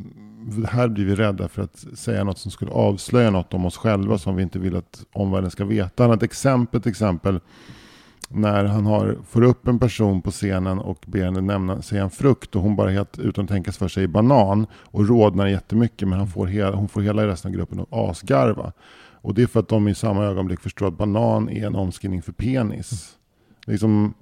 här blir vi rädda för att säga något som skulle avslöja något om oss själva som vi inte vill att omvärlden ska veta. Han har ett exempel till exempel när han har, får upp en person på scenen och ber henne nämna, säga en frukt och hon bara helt utan att tänka sig för sig banan och rådnar jättemycket men han får hela, hon får hela resten av gruppen att asgarva. Och det är för att de i samma ögonblick förstår att banan är en omskrivning för penis. Liksom,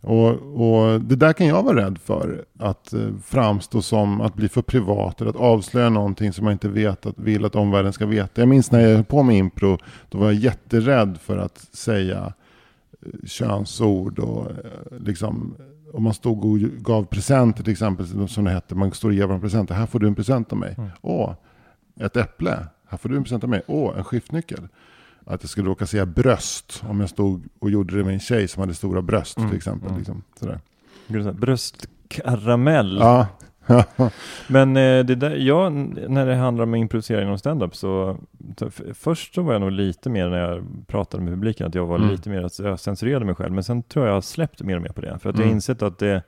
och, och, det där kan jag vara rädd för. Att eh, framstå som att bli för privat eller att avslöja någonting som man inte vet att, vill att omvärlden ska veta. Jag minns när jag höll på med impro, då var jag jätterädd för att säga könsord och eh, liksom om man stod och gav presenter till exempel, som det hette, man står och ger varandra presenter. Här får du en present av mig. Mm. Åh, ett äpple. Här får du en present av mig. Åh, en skiftnyckel. Att jag skulle råka säga bröst om jag stod och gjorde det med en tjej som hade stora bröst mm. till exempel. Mm. Liksom, sådär. Bröstkaramell. Ja. (laughs) Men eh, det där, jag, när det handlar om att improvisera inom standup så, så först så var jag nog lite mer när jag pratade med publiken att jag var mm. lite mer att jag censurerade mig själv. Men sen tror jag jag har släppt mer och mer på det. För att mm. jag har mm. insett att det,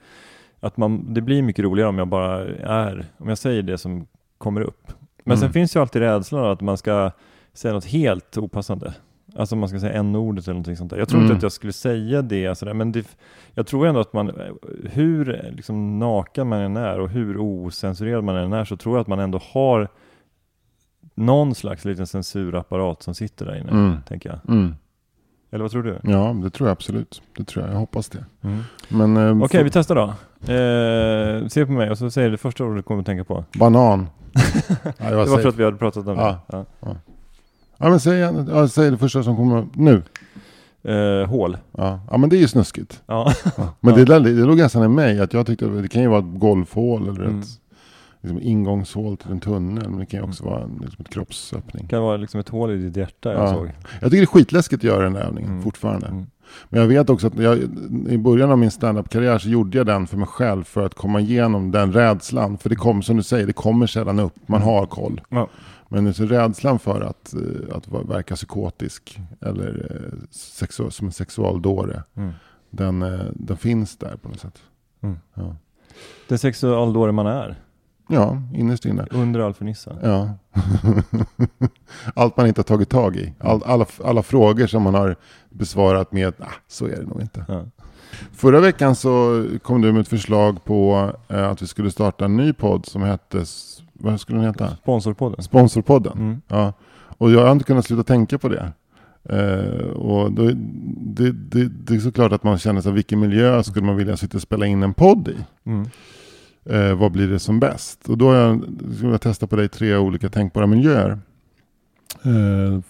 att man, det blir mycket roligare om jag bara är, om jag säger det som kommer upp. Men mm. sen finns ju alltid rädslan att man ska säga något helt opassande. Alltså man ska säga n-ordet eller någonting sånt där. Jag tror mm. inte att jag skulle säga det, alltså men det, jag tror ändå att man, hur liksom naken man än är och hur osensurerad man än är, så tror jag att man ändå har någon slags liten censurapparat som sitter där inne, mm. tänker jag. Mm. Eller vad tror du? Ja, det tror jag absolut. Det tror jag. Jag hoppas det. Mm. Men, eh, Okej, okay, vi testar då. Eh, se på mig och så säger du det första ordet du kommer att tänka på. Banan. (laughs) ja, det var för att vi hade pratat om ja. det. Ja. Ja. ja men säg, ja, säg det första som kommer nu. Eh, hål. Ja. ja, men det är ju snuskigt. Ja. Men det, det, det låg nästan i mig att jag tyckte det kan ju vara ett golfhål eller mm. Liksom, ingångshål till en tunnel. Men det kan ju också vara en, liksom ett kroppsöppning. Det kan vara liksom ett hål i ditt hjärta jag såg. Jag tycker det är skitläskigt att göra den där övningen mm. fortfarande. Mm. Men jag vet också att jag, i början av min standup-karriär så gjorde jag den för mig själv för att komma igenom den rädslan. För det kommer, som du säger, det kommer sällan upp. Man har koll. Ja. Men så rädslan för att, eh, att verka psykotisk eller eh, sexu som en sexualdåre, mm. den, eh, den finns där på något sätt. Mm. Ja. Den sexualdåre man är? Ja, innerst inne. Under all fernissa? Ja. (laughs) Allt man inte har tagit tag i. All, alla, alla frågor som man har besvarat med ah, så är det nog inte. Ja. Förra veckan så kom du med ett förslag på eh, att vi skulle starta en ny podd som hette, vad skulle den heta? Sponsorpodden. Sponsorpodden. Mm. Ja. Och jag har inte kunnat sluta tänka på det. Uh, och då, det, det, det, är såklart att man känner sig, vilken miljö skulle man vilja sitta och spela in en podd i? Mm. Uh, vad blir det som bäst? Och då har jag, jag testa på dig tre olika tänkbara miljöer. Uh,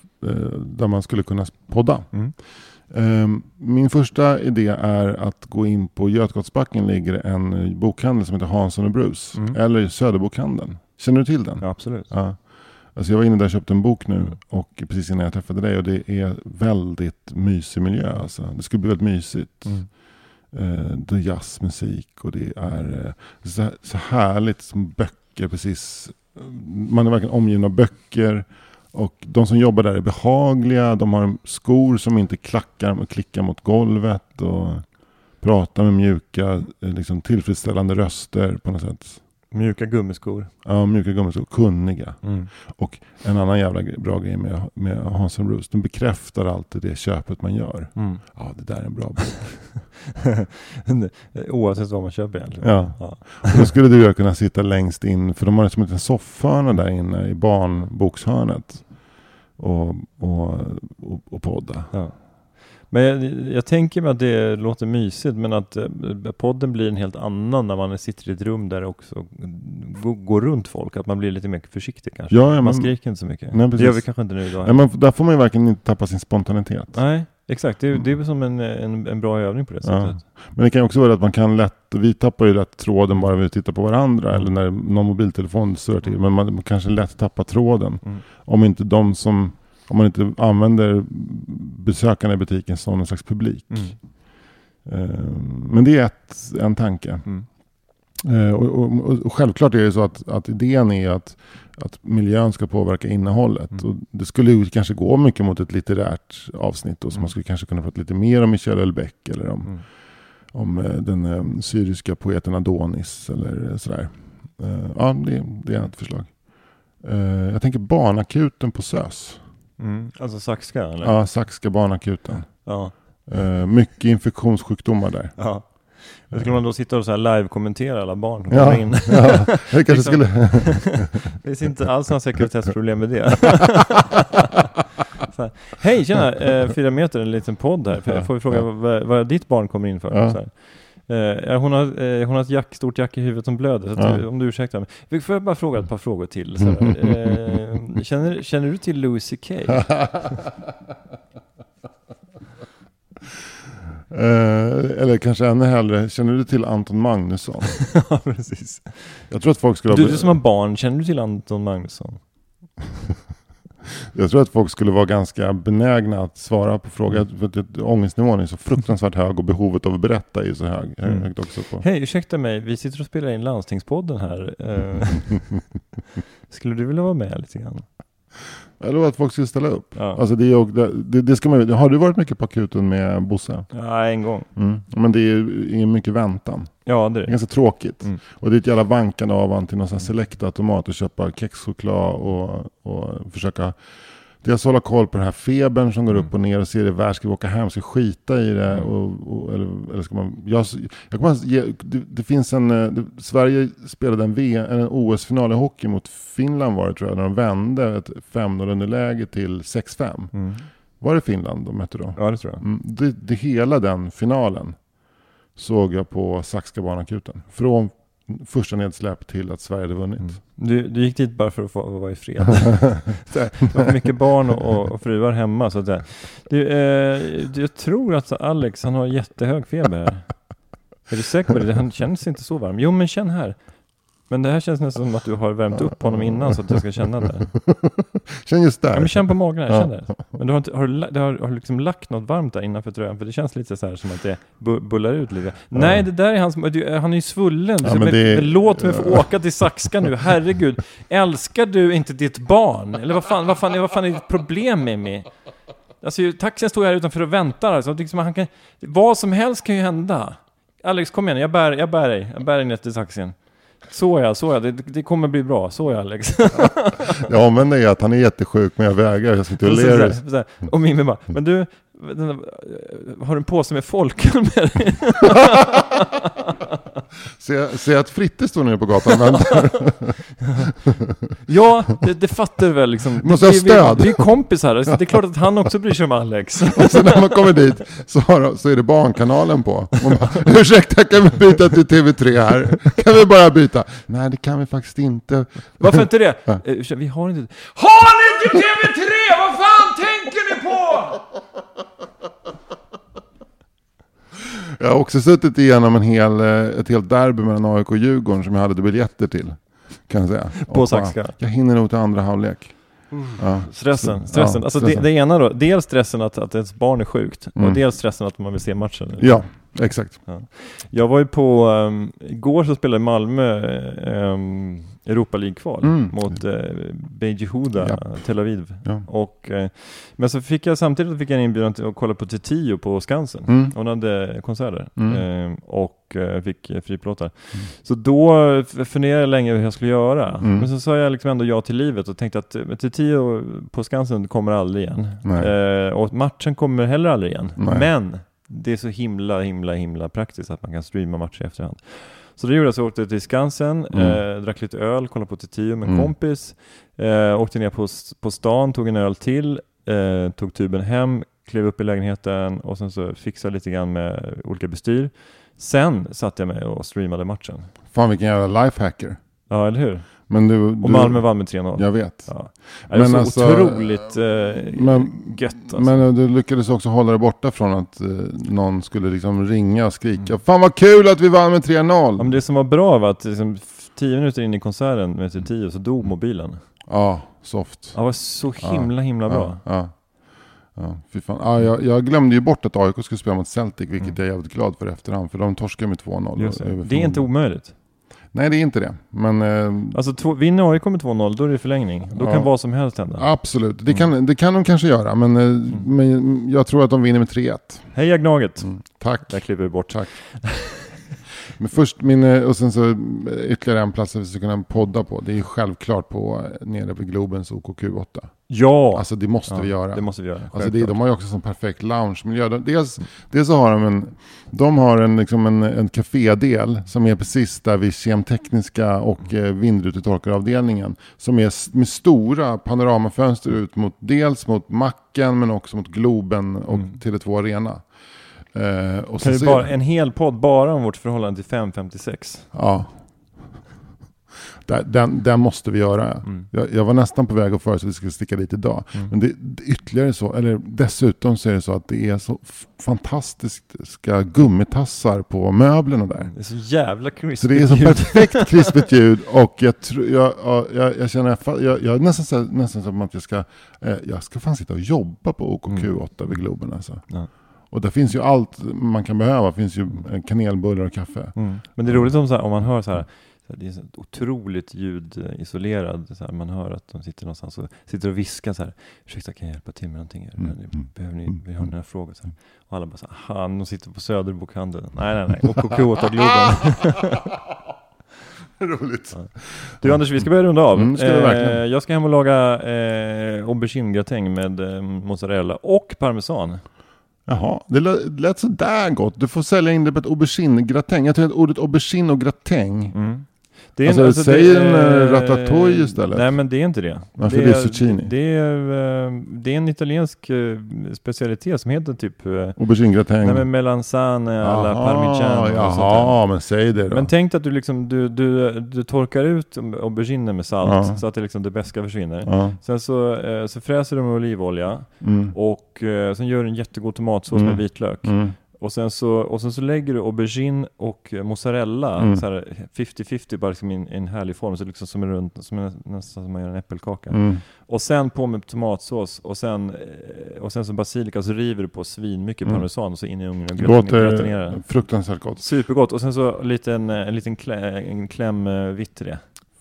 där man skulle kunna podda. Mm. Ehm, min första idé är att gå in på Götgatsbacken ligger en bokhandel som heter Hansson och Bruce. Mm. Eller Söderbokhandeln. Känner du till den? Ja, absolut. Ja. Alltså jag var inne där och köpte en bok nu och precis innan jag träffade dig och det är väldigt mysig miljö. Alltså. Det skulle bli väldigt mysigt. Mm. Eh, det är jazzmusik och det är eh, så, härligt som böcker precis. Man är verkligen omgiven av böcker. Och de som jobbar där är behagliga. De har skor som inte klackar och klickar mot golvet. Och pratar med mjuka, eh, liksom tillfredsställande röster på något sätt. Mjuka gummiskor. Ja, mjuka gummiskor. Kunniga. Mm. Och en annan jävla bra grej med, med Hans Bruce. De bekräftar alltid det köpet man gör. Mm. Ja, det där är en bra bok. (laughs) Oavsett vad man köper egentligen. Ja. ja. Och då skulle du kunna sitta längst in. För de har liksom en soffhörna där inne i barnbokshörnet. Och, och, och, och podda. Ja. Men jag, jag, tänker mig att det låter mysigt, men att eh, podden blir en helt annan när man sitter i ett rum där det också går runt folk. Att man blir lite mer försiktig kanske. Ja, ja, man men, skriker inte så mycket. Nej, det gör vi kanske inte nu idag. Ja, men där får man ju verkligen inte tappa sin spontanitet. Nej, exakt. Det, är, det är som en, en, en, bra övning på det sättet. Men det kan också vara att man kan lätt, vi tappar ju lätt tråden bara vi tittar på varandra mm. eller när någon mobiltelefon surrar till. Men man, man kanske lätt tappar tråden. Mm. Om inte de som om man inte använder besökarna i butiken som någon slags publik. Mm. Uh, men det är ett, en tanke. Mm. Eh, och, och, och självklart är det så att, att idén är att, att miljön ska påverka innehållet. Mm. Och det skulle ju kanske gå mycket mot ett litterärt avsnitt. Och så Mm. man skulle kanske kunna prata lite mer om Michel Houellebecq eller om, Mm. om eh, den eh, syriska poeten Adonis eller sådär. Eh, ja, det, det är ett förslag. Eh, jag tänker barnakuten på SÖS. Mm. Alltså Saxka eller? Ja, Saxka barnakuten. Ja. Eh, mycket infektionssjukdomar där. ja. Skulle man då sitta och så här live-kommentera alla barn som Ja, kommer in. ja, det kanske Liksom. skulle... (laughs) Det finns inte alls några sekretessproblem med det. (laughs) så här, Hej, tjena! Eh, fyra meter, en liten podd här. Får- Får vi fråga vad, vad ditt barn kommer in för? Ja. Eh, hon, har, eh, hon har ett jack, stort jack i huvudet som blöder, så att, Ja. om du ursäktar mig. Får jag bara fråga ett par frågor till? Så. (laughs) Eh, känner, känner du till Louis CK? (laughs) Eh, eller kanske ännu hellre, känner du till Anton Magnusson? (laughs) ja, precis. Jag tror att folk skulle Du, ha... du som har barn, känner du till Anton Magnusson? Jag tror att folk skulle vara ganska benägna att svara på frågan. För att det- ångestnivån är så fruktansvärt hög och behovet av att berätta är så hög. Mm. högt också på. Hej, ursäkta mig, vi sitter och spelar in Landstingspodden här. Eh, (laughs) skulle du vilja vara med lite grann? Lovar att folk skulle ställa upp. Ja. Alltså det är, det, det, ska man, har du varit mycket på akuten med Bosse? Ja, en gång. Mm. Men det är ju mycket väntan. Ja, det Det är det. ganska tråkigt. Mm. Och det är ett jävla vankande av an till någon sån här select-automat och köpa kexchoklad och, och försöka Dels hålla koll på den här febern som går Mm. upp och ner och se det värst, ska vi åka hem, ska vi skita i det? Mm. Och, och, eller, eller ska man, jag, jag kommer ge, det, det finns en, eh, det, Sverige spelade en, v, en OS-final i hockey mot Finland var det tror jag, när de vände ett 5-0 underläge till 6-5. Mm. Var det Finland de mötte då? Ja, det tror jag. Mm, det, det hela den finalen såg jag på Saxka barnakuten. Från första nedsläpp till att Sverige hade vunnit. Mm. Du, du gick dit bara för att få vara i fred. (laughs) Det var mycket barn och, och fruar hemma. Så att säga. Du, eh, jag tror att Alex, han har jättehög feber. Är du säker på det? Han känns inte så varm. Jo, men känn här. Men det här känns nästan som att du har värmt upp honom innan så att jag ska känna det. (laughs) Känn just där. Ja, men känn på magen här, känn där. Men du har, inte, har, du, har, har liksom lagt något varmt där innanför tröjan? För det känns lite så här som att det bu, bullar ut lite. Nej, det där är hans, han är ju svullen. Ja, men det- men låt mig få åka till Saxka nu, herregud. Älskar du inte ditt barn? Eller vad fan, vad fan, vad fan är ditt problem med mig? Alltså taxin står här utanför och väntar alltså. Det liksom, han kan, vad som helst kan ju hända. Alex kom igen, jag bär, jag bär dig. Jag bär dig ner till taxin. Så ja, så ja, det, det kommer bli bra. Så ja Alex. Det är att han är jättesjuk men jag vägrar. Jag sitter och (laughs) ler. Och Mimmi bara, men du, där, har du en påse med folköl (laughs) med dig? Ser, jag att Fritte står nere på gatan och väntar. (laughs) Ja, det, det fattar du väl liksom. Måste ha Vi- vi- stöd. Vi är kompisar, så det är klart att han också bryr sig om Alex. Och (laughs) så när man kommer dit så, har, så är det Barnkanalen på. Bara, ursäkta kan vi byta till TV3 här? Kan vi bara byta? Nej det kan vi faktiskt inte. Varför inte det? Eh, vi har inte... HAR NI INTE TV3? Vad fan tänker ni på? Jag har också suttit igenom en hel, eh, ett helt derby mellan AIK och Djurgården som jag hade biljetter till. Kan jag säga. På Saxka. Jag hinner nog till andra halvlek. Ja. Stressen, stressen. ja, alltså stressen. Det, det ena då, dels stressen att, att ens barn är sjukt, Mm. och dels stressen att man vill se matchen. Ja, exakt. Jag var ju på, um, igår så spelade Malmö um, Europa League-kval Mm. mot uh, Beiji Huda, Ja. Tel Aviv. Ja. Och, eh, men så fick jag samtidigt fick jag en inbjudan till att kolla på Tio på Skansen. Mm. Hon hade konserter Mm. eh, och eh, fick eh, friplåtar. Så då funderade jag länge hur jag skulle göra. Mm. Men så sa jag liksom ändå ja till livet och tänkte att eh, Tio på Skansen kommer aldrig igen. Eh, och matchen kommer heller aldrig igen. Nej. Men det är så himla, himla, himla praktiskt att man kan streama matcher i efterhand. Så det gjorde jag, så åkte jag till Skansen, Mm. eh, drack lite öl, kollade på Tio med en Mm. kompis, eh, åkte ner på, på stan, tog en öl till, eh, tog tuben hem, klev upp i lägenheten och sen så fixade lite grann med olika bestyr. Sen satte jag mig och streamade matchen. Fan vilken jävla lifehacker. Ja, eller hur? Men du, Och du, Malmö vann med 3-0. Jag vet. Ja. Det var Men så alltså, otroligt eh, men- gött alltså. Men eh, du lyckades också hålla dig borta från att eh, någon skulle liksom ringa och skrika Mm. Fan vad kul att vi vann med 3-0! Ja, men det som var bra var att liksom, tio minuter in i konserten med tio så dog mobilen. Ja, soft. Det var så himla himla bra. Ja, ja. Ja, fy fan. Ja, jag, jag glömde ju bort att AIK skulle spela mot Celtic, vilket Mm. jag är jävligt glad för i efterhand. För de torskade med 2-0. Just det. är inte omöjligt. Nej, det är inte det. Men eh, Alltså två, vinner AIK med 2-0, då är det förlängning. Då Ja. kan vad som helst hända. absolut, det kan, det kan de kanske göra. Men, eh, men jag tror att de vinner med 3-1. Heja Gnaget! Tack. Där klipper vi bort. Tack. (laughs) Men först min, eh, och sen så eh, ytterligare en plats där vi ska kunna podda på. Det är ju självklart på eh, nere på Globens OKQ8. Ja! Alltså det måste Ja, vi göra. Det måste vi göra. Alltså det, de har ju också en perfekt loungemiljö. De- Dels, dels så har de en, de har en, liksom en, en kafédel som är precis där vid kemtekniska och eh, vindrutetorkaravdelningen. Som är med stora panoramafönster ut mot dels mot Macken men också mot Globen och Tele2 Arena. Eh, Kan så vi bara, en hel podd bara om vårt förhållande till 556. Ja. (laughs) Den, den, måste vi göra. Mm. Jag, jag var nästan på väg att föreslå att vi skulle sticka dit idag. Men det, ytterligare så, eller dessutom så är det så att det är så fantastiska gummitassar på möblerna där. Det är så jävla crispy Så det är så perfekt (laughs) krispigt ljud och jag, tror- jag, ja, jag, jag känner jag, jag, nästan, så, nästan som att jag ska, eh, jag ska fan sitta och jobba på OKQ8 vid Globen alltså. Mm. Ja. Och det finns ju allt man kan behöva. Det finns ju eh, kanelbullar och kaffe. Mm. Men det är roligt om, så här, om man hör så här, så här, det är så otroligt ljudisolerad, så här, man hör att de sitter någonstans och sitter och viskar så här, ursäkta kan jag hjälpa till med någonting? Mm, mm, Behöver ni, mm, vi har mm. några frågor? Så här. Och alla bara så här, de sitter på Söderbokhandeln. Nej, nej, nej, OKQ8 (laughs) Globen. (laughs) Roligt. Du Anders, vi ska börja runda av. Mm, ska verkligen. jag ska hem och laga eh, aubergine-gratäng med eh, mozzarella och parmesan. Jaha, det lät, lät sådär gott. Du får sälja in det på ett aubergine-gratäng. Jag tror att ordet aubergine och gratäng. Mm. Det Alltså, säg det en, är- eh, ratatouille istället. Nej men det är inte det. Varför det är zucchini? Det är, eh, det är en italiensk eh, specialitet som heter typ Aubergine-gratäng. nej, men melanzane alla parmigiano och sånt Jaha, men säg det då. Men tänk att du, liksom, du, du, du torkar ut auberginen med salt Ja. så att det, liksom, det beska försvinner. ja. Sen så, så fräser du med olivolja mm. och sen gör du en jättegod tomatsås Mm. med vitlök. Mm. Och sen, så, och sen så lägger du aubergine och mozzarella Mm. så här 50-50 bara liksom i en, i härlig form, så liksom som, en runt, som en, nästan som man gör en äppelkaka. Mm. Och sen på med tomatsås och sen, eh, och sen så basilika så river du på svinmycket Mm. parmesan och så in i ugnen och Det gratin- gratinerar låter den. fruktansvärt gott. Supergott och sen så liten, en liten klä, en kläm eh, vitt till det.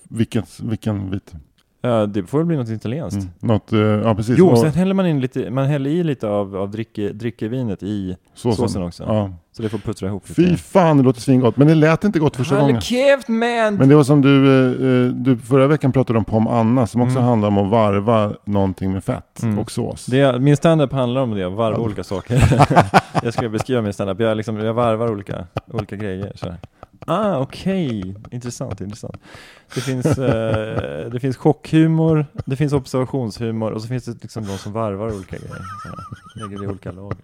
Vilken, vilken vit? Ja, det får väl bli något italienskt. Mm. Något, eh, ja precis. Jo, Och sen häller man in lite, man häller i lite av, av dricke, drickevinet i såsen också. Ja. Så det får puttra ihop lite. Fy fan, det låter svingott. Men det lät inte gott första gången. Man! Men det var som du, eh, eh, du förra veckan pratade om pom anna som också Mm. handlar om att varva någonting med fett Mm. och sås. Det, min standup handlar om det, att varva olika saker. (laughs) jag ska beskriva min standup, jag, liksom, jag varvar olika, olika grejer. Så. Ah, okej. Intressant, intressant. Det finns, eh, det finns chockhumor, det finns observationshumor och så finns det liksom de som varvar olika grejer. Så. Lägger det i olika lager.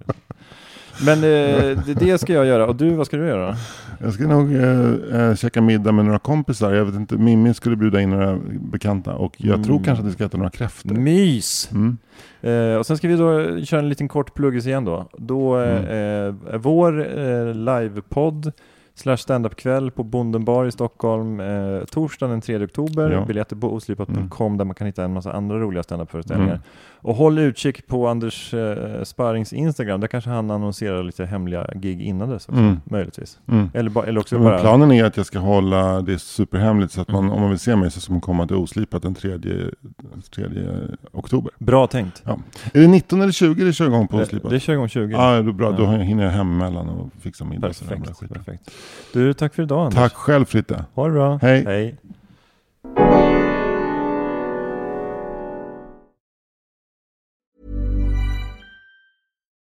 Men eh, det, det ska jag göra. Och du, vad ska du göra? Jag ska nog eh, eh, käka middag med några kompisar. Jag vet inte, Mimmi skulle bjuda in några bekanta och jag Mm. tror kanske att vi ska äta några kräftor. Mys! Mm. Eh, och sen ska vi då köra en liten kort pluggis igen då. Då eh, Mm. eh, vår eh, livepodd slash standup-kväll på Bonden bar i Stockholm eh, torsdagen den 3 oktober. Ja. Biljetter på oslipat.com där man kan hitta en massa andra roliga standup-föreställningar. Mm. Och håll utkik på Anders eh, Sparrings Instagram. Där kanske han annonserar lite hemliga gig innan dess också, Mm. möjligtvis. Mm. Eller, ba, eller också Men bara... planen är att jag ska hålla det superhemligt så att man, Mm. om man vill se mig så ska man komma till Oslipat den 3, 3 oktober. Bra tänkt. Ja. Är det 19 eller 20 det kör igång på Det, Oslipat? det kör igång 20. Ja, det är bra. Då Ja. hinner jag hem emellan och fixa middag. perfekt, perfekt. Du, tack för idag Anders. Tack själv Fritte. Ha det bra. Hej. Hej.